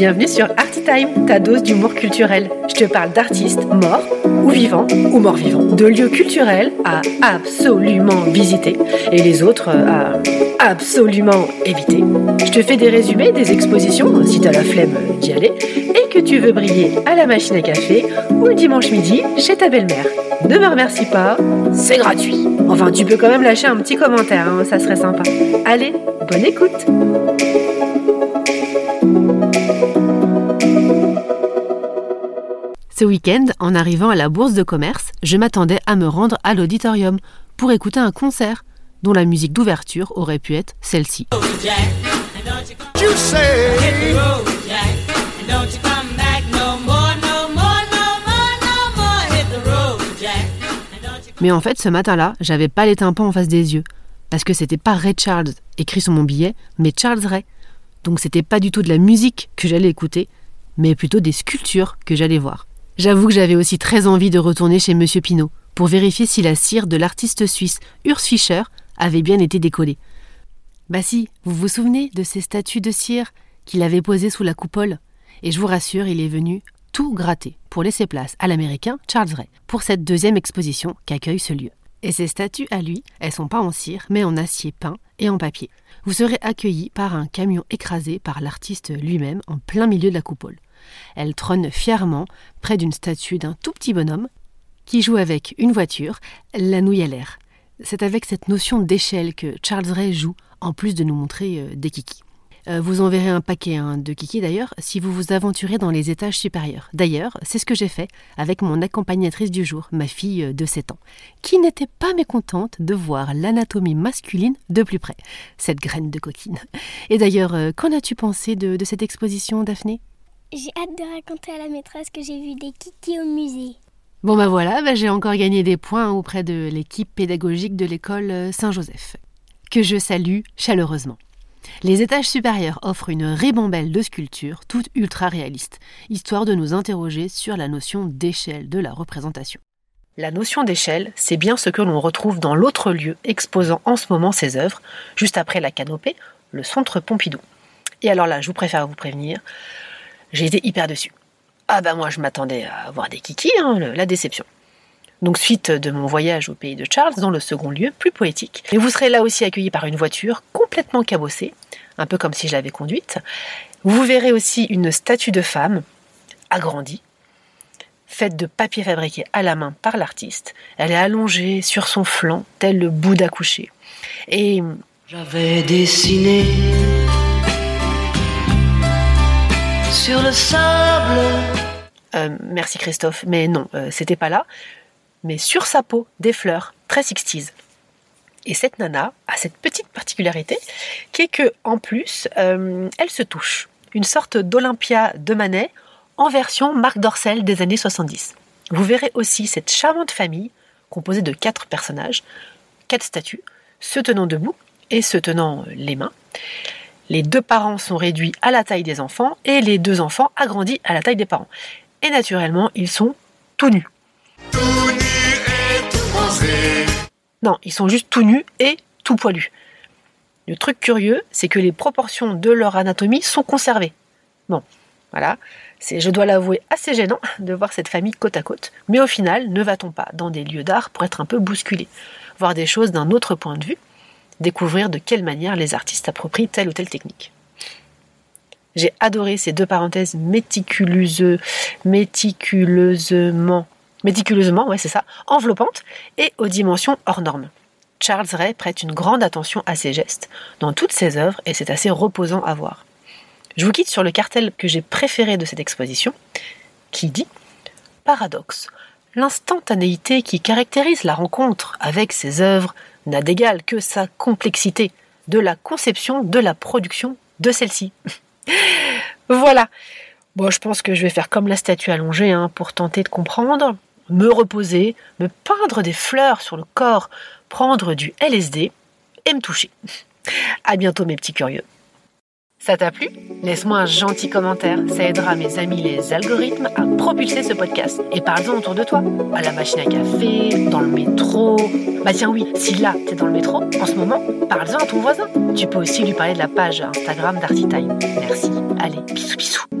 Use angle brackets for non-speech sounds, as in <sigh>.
Bienvenue sur Time, ta dose d'humour culturel. Je te parle d'artistes morts ou vivants ou morts vivants, de lieux culturels à absolument visiter et les autres à absolument éviter. Je te fais des résumés des expositions si t'as la flemme d'y aller et que tu veux briller à la machine à café ou le dimanche midi chez ta belle-mère. Ne me remercie pas, c'est gratuit. Enfin, tu peux quand même lâcher un petit commentaire, hein, ça serait sympa. Allez, bonne écoute Ce week-end, en arrivant à la bourse de commerce, je m'attendais à me rendre à l'auditorium pour écouter un concert dont la musique d'ouverture aurait pu être celle-ci. Mais en fait, ce matin-là, j'avais pas les tympans en face des yeux. Parce que c'était pas Ray Charles écrit sur mon billet, mais Charles Ray. Donc c'était pas du tout de la musique que j'allais écouter, mais plutôt des sculptures que j'allais voir. J'avoue que j'avais aussi très envie de retourner chez Monsieur Pinault pour vérifier si la cire de l'artiste suisse Urs Fischer avait bien été décollée. Bah si, vous vous souvenez de ces statues de cire qu'il avait posées sous la coupole? Et je vous rassure, il est venu tout gratter pour laisser place à l'américain Charles Ray pour cette deuxième exposition qu'accueille ce lieu. Et ces statues à lui, elles sont pas en cire, mais en acier peint et en papier. Vous serez accueilli par un camion écrasé par l'artiste lui-même en plein milieu de la coupole. Elle trône fièrement près d'une statue d'un tout petit bonhomme qui joue avec une voiture, la nouille à l'air. C'est avec cette notion d'échelle que Charles Ray joue, en plus de nous montrer euh, des kikis. Euh, vous en verrez un paquet hein, de kikis d'ailleurs si vous vous aventurez dans les étages supérieurs. D'ailleurs, c'est ce que j'ai fait avec mon accompagnatrice du jour, ma fille euh, de 7 ans, qui n'était pas mécontente de voir l'anatomie masculine de plus près, cette graine de coquine. Et d'ailleurs, qu'en as-tu pensé de cette exposition, Daphné? J'ai hâte de raconter à la maîtresse que j'ai vu des kikis au musée. Bon bah voilà, bah j'ai encore gagné des points auprès de l'équipe pédagogique de l'école euh, Saint-Joseph, que je salue chaleureusement. Les étages supérieurs offrent une ribambelle de sculptures, toutes ultra réalistes, histoire de nous interroger sur la notion d'échelle de la représentation. La notion d'échelle, c'est bien ce que l'on retrouve dans l'autre lieu exposant en ce moment ses œuvres, juste après la canopée, le centre Pompidou. Et alors là, je vous préfère vous prévenir, j'ai été hyper dessus. Ah bah moi je m'attendais à voir des kikis, hein, la déception. Donc suite de mon voyage au pays de Charles, dans le second lieu, plus poétique. Et vous serez là aussi accueilli par une voiture complètement cabossée, un peu comme si je l'avais conduite. Vous verrez aussi une statue de femme, agrandie, faite de papier fabriqué à la main par l'artiste. Elle est allongée sur son flanc, tel le Bouddha couché. Et j'avais dessiné Euh, merci Christophe, mais non, euh, c'était pas là. Mais sur sa peau, des fleurs, très sixties. Et cette nana a cette petite particularité qui est que, en plus, euh, elle se touche. Une sorte d'Olympia de Manet en version Marc Dorcel des années 70. Vous verrez aussi cette charmante famille composée de quatre personnages, quatre statues, se tenant debout et se tenant les mains. Les deux parents sont réduits à la taille des enfants et les deux enfants agrandis à la taille des parents. Et naturellement, ils sont tout nus. Tout nus et tout Non, ils sont juste tout nus et tout poilus. Le truc curieux, c'est que les proportions de leur anatomie sont conservées. Bon, voilà, c'est, je dois l'avouer, assez gênant <laughs> de voir cette famille côte à côte. Mais au final, ne va-t-on pas dans des lieux d'art pour être un peu bousculé, voir des choses d'un autre point de vue découvrir de quelle manière les artistes approprient telle ou telle technique. J'ai adoré ces deux parenthèses méticuleusement, méticuleusement, méticuleusement, ouais c'est ça, enveloppantes et aux dimensions hors normes. Charles Ray prête une grande attention à ses gestes dans toutes ses œuvres et c'est assez reposant à voir. Je vous quitte sur le cartel que j'ai préféré de cette exposition, qui dit Paradoxe, l'instantanéité qui caractérise la rencontre avec ses œuvres n'a d'égal que sa complexité de la conception, de la production de celle-ci. <laughs> voilà. Bon, je pense que je vais faire comme la statue allongée hein, pour tenter de comprendre, me reposer, me peindre des fleurs sur le corps, prendre du LSD et me toucher. <laughs> À bientôt mes petits curieux. Ça t'a plu? Laisse-moi un gentil commentaire, ça aidera mes amis les algorithmes à propulser ce podcast. Et parle-en autour de toi, à la machine à café, dans le métro. Bah tiens oui, si là t'es dans le métro, en ce moment, parle-en à ton voisin. Tu peux aussi lui parler de la page Instagram d'Artitime. Merci. Allez, bisous bisous.